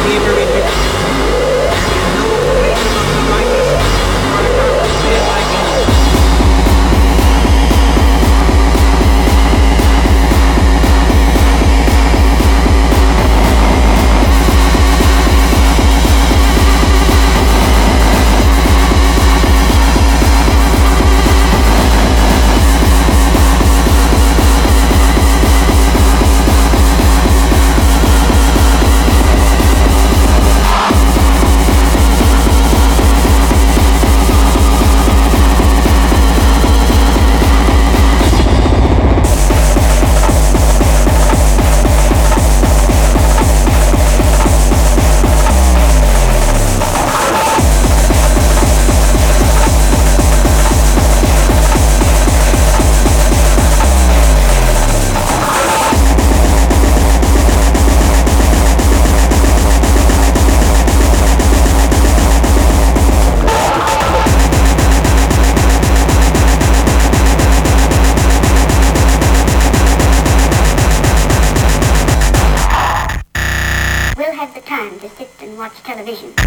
Leave Virgínia.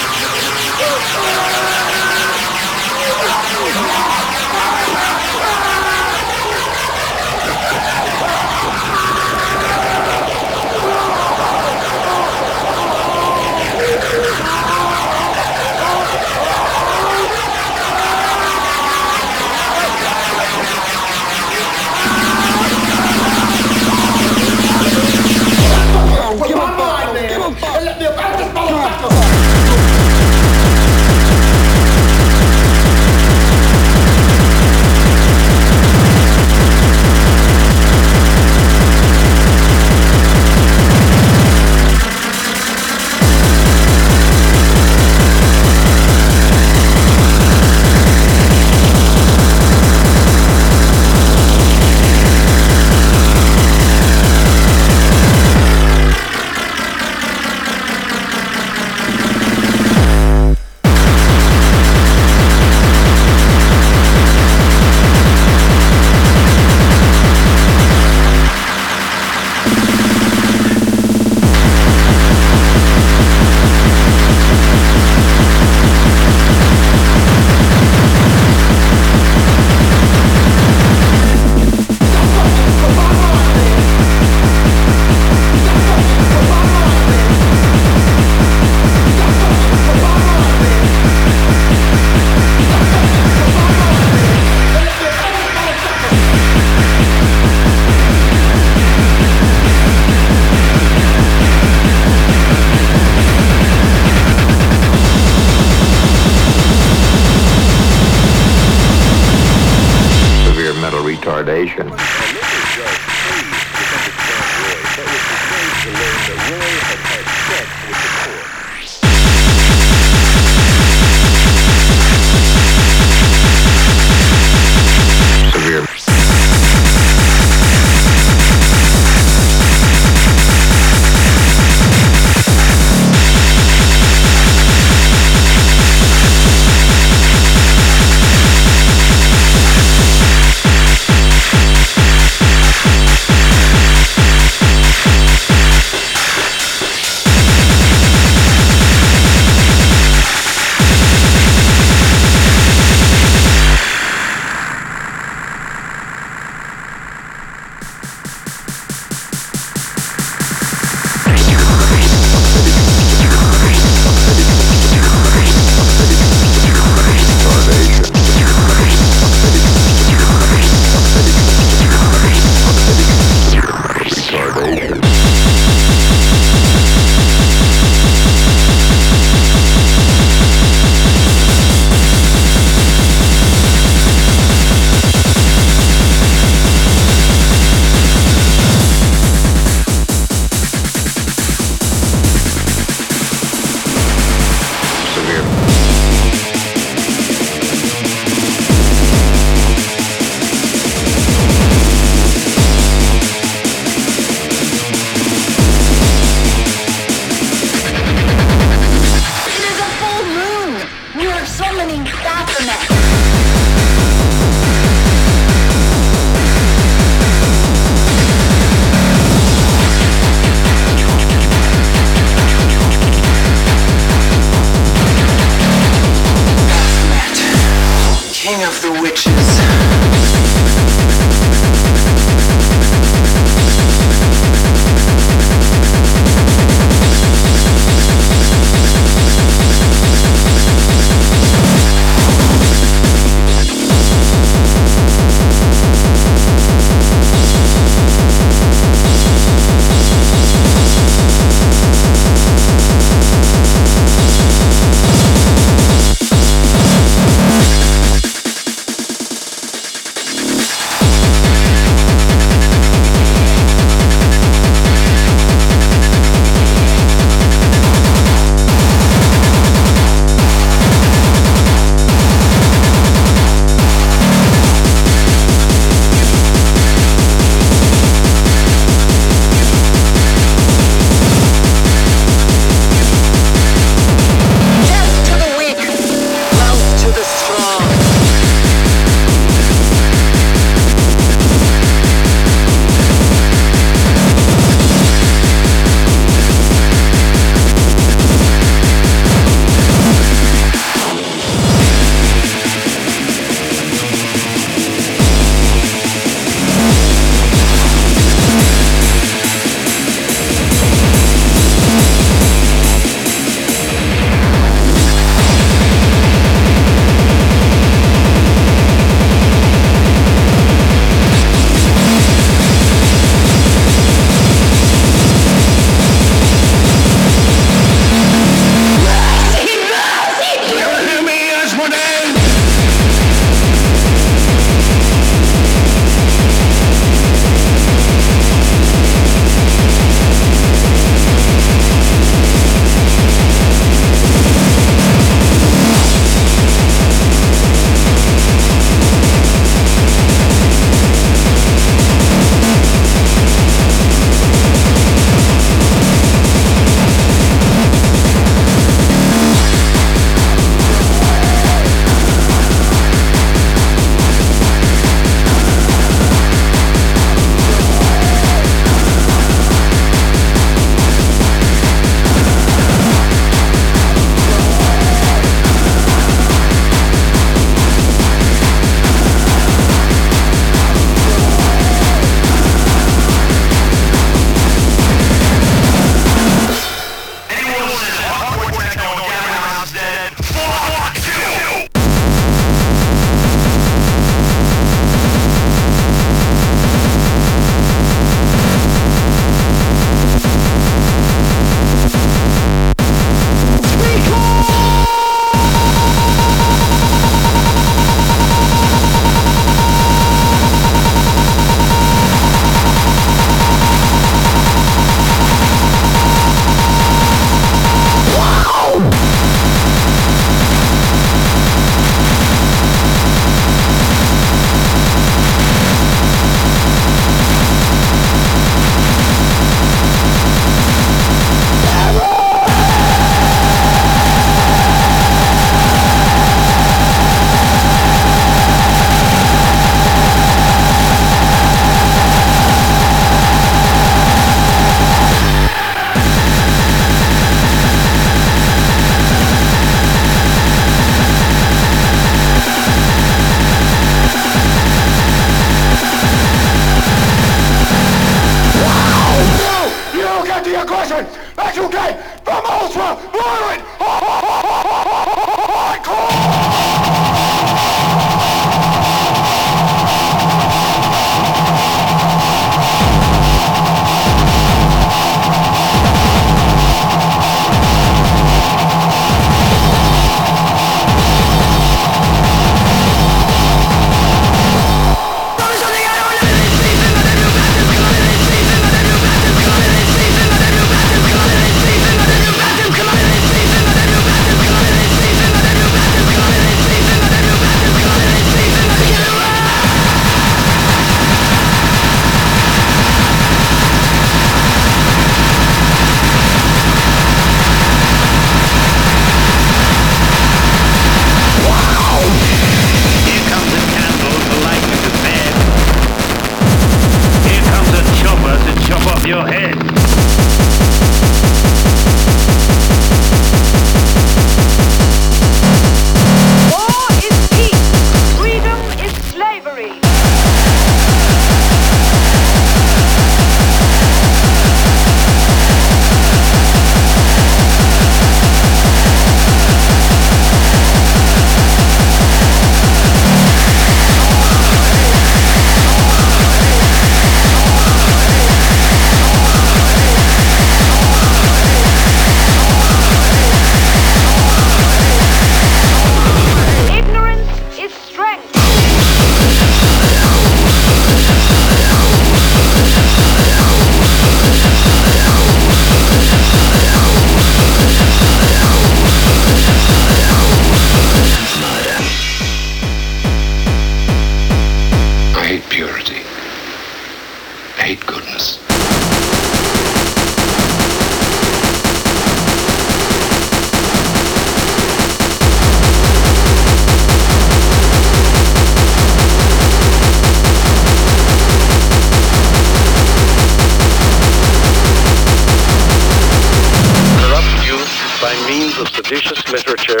of seditious literature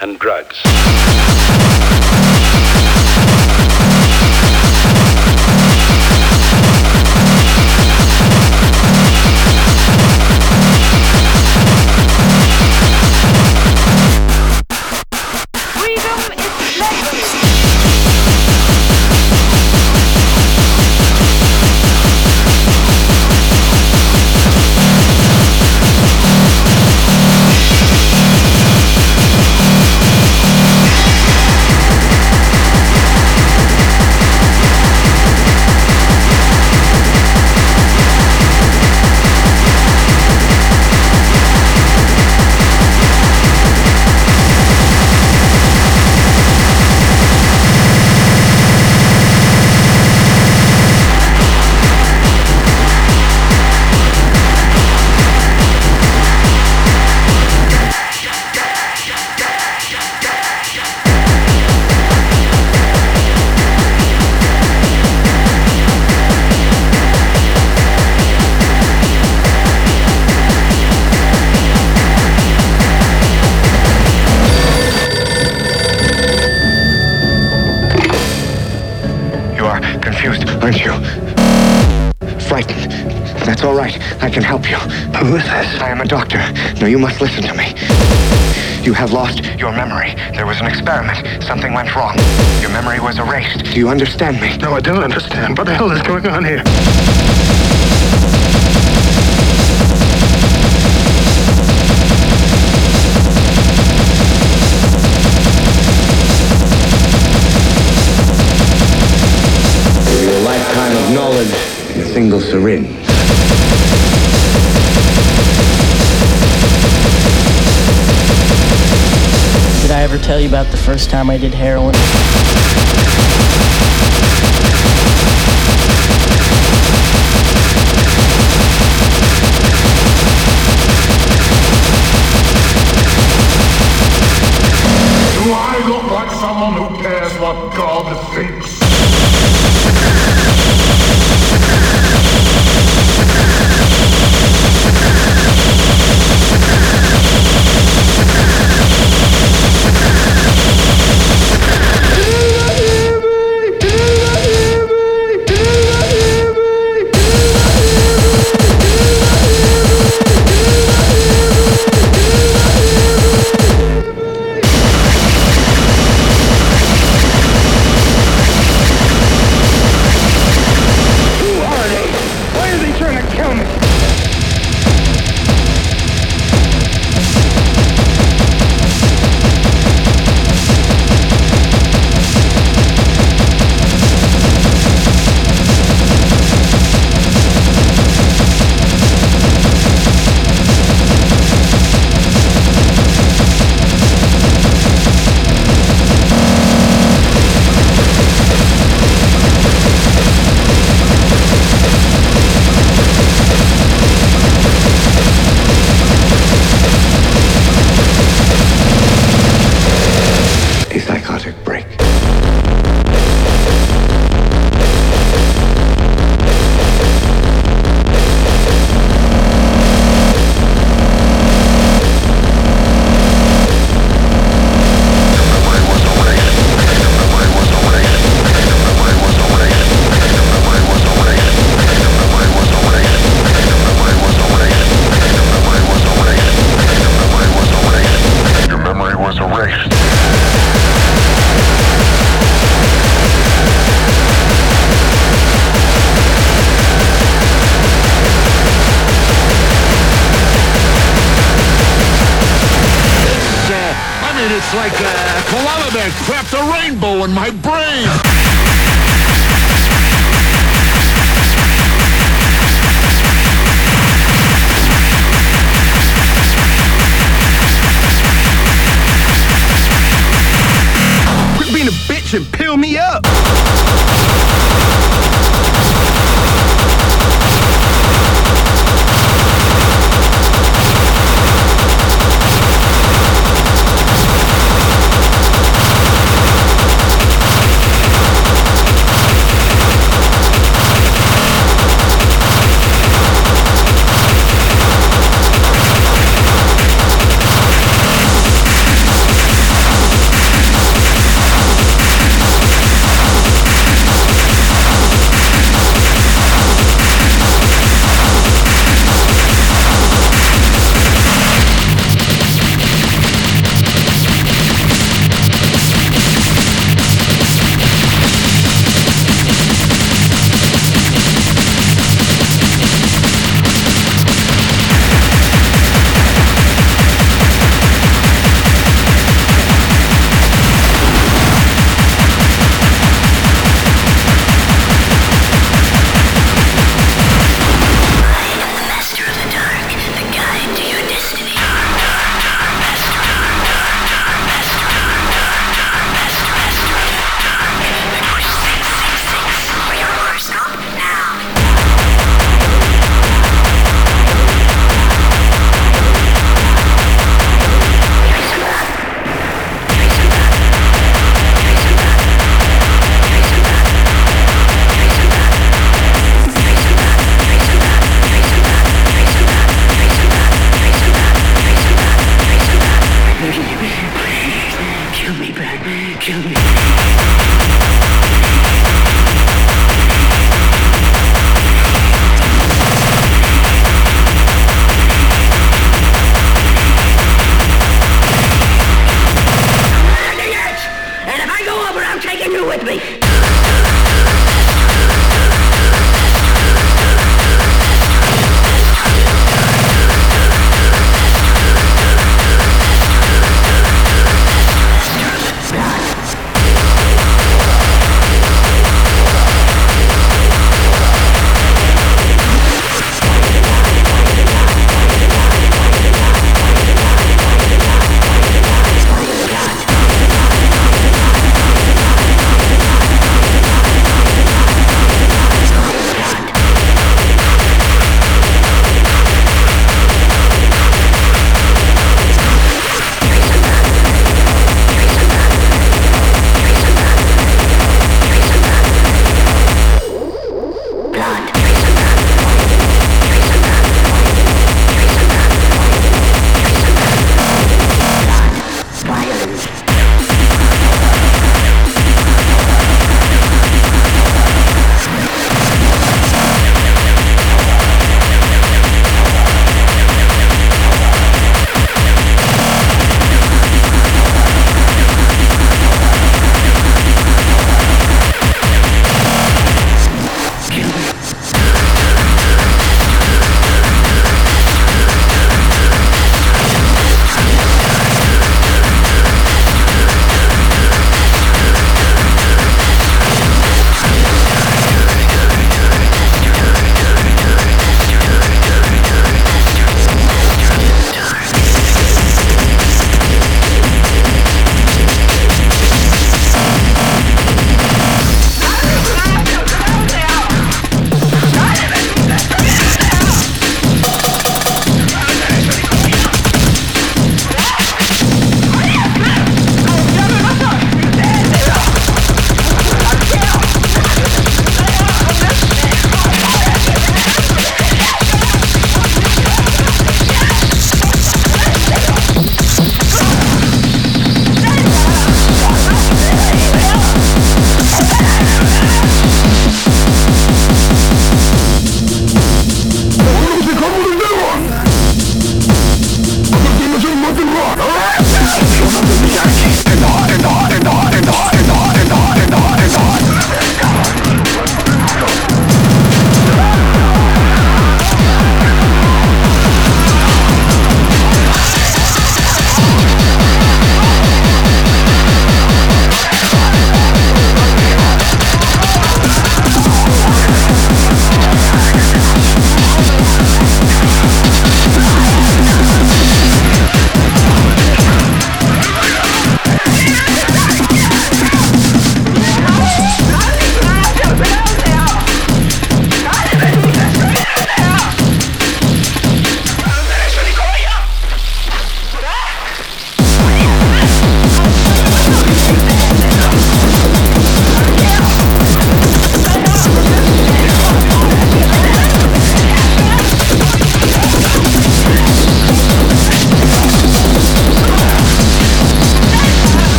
and drugs. You must listen to me. You have lost your memory. There was an experiment. Something went wrong. Your memory was erased. Do you understand me? No, I don't understand. What the hell is going on here? Tell you about the first time I did heroin?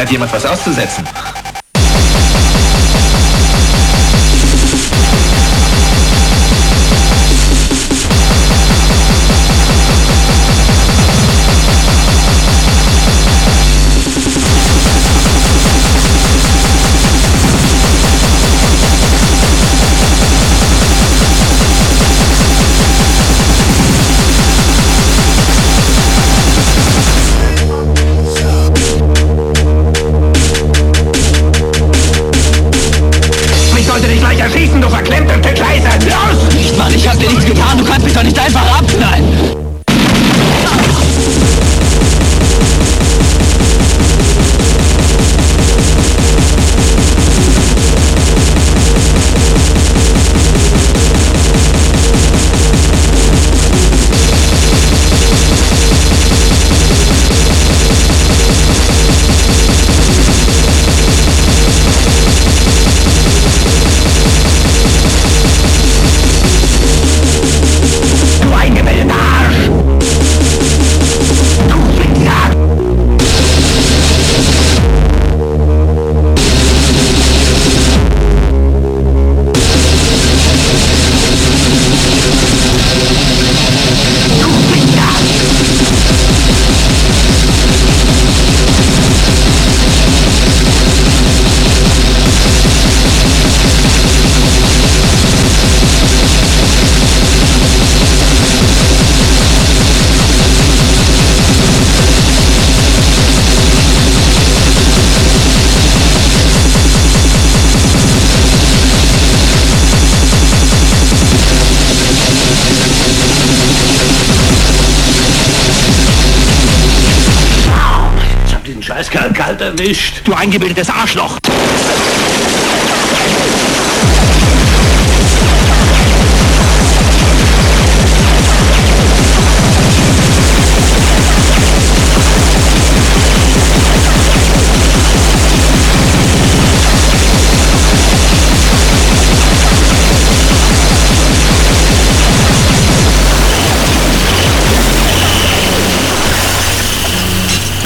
Hat jemand was auszusetzen. Erwischt. Du eingebildetes Arschloch.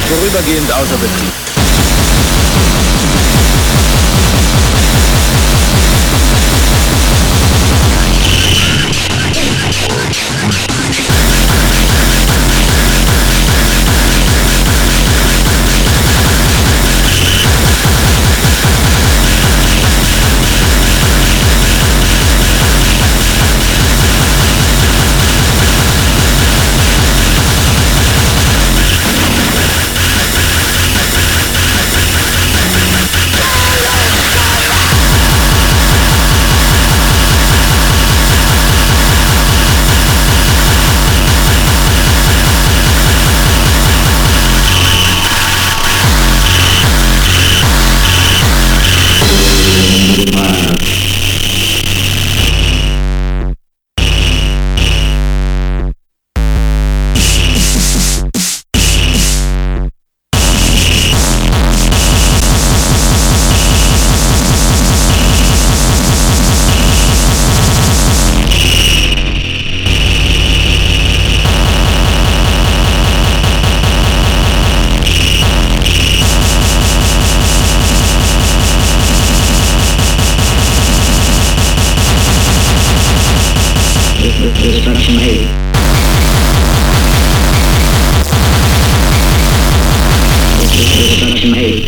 Vorübergehend außer Betrieb. Hate. Destruction hate.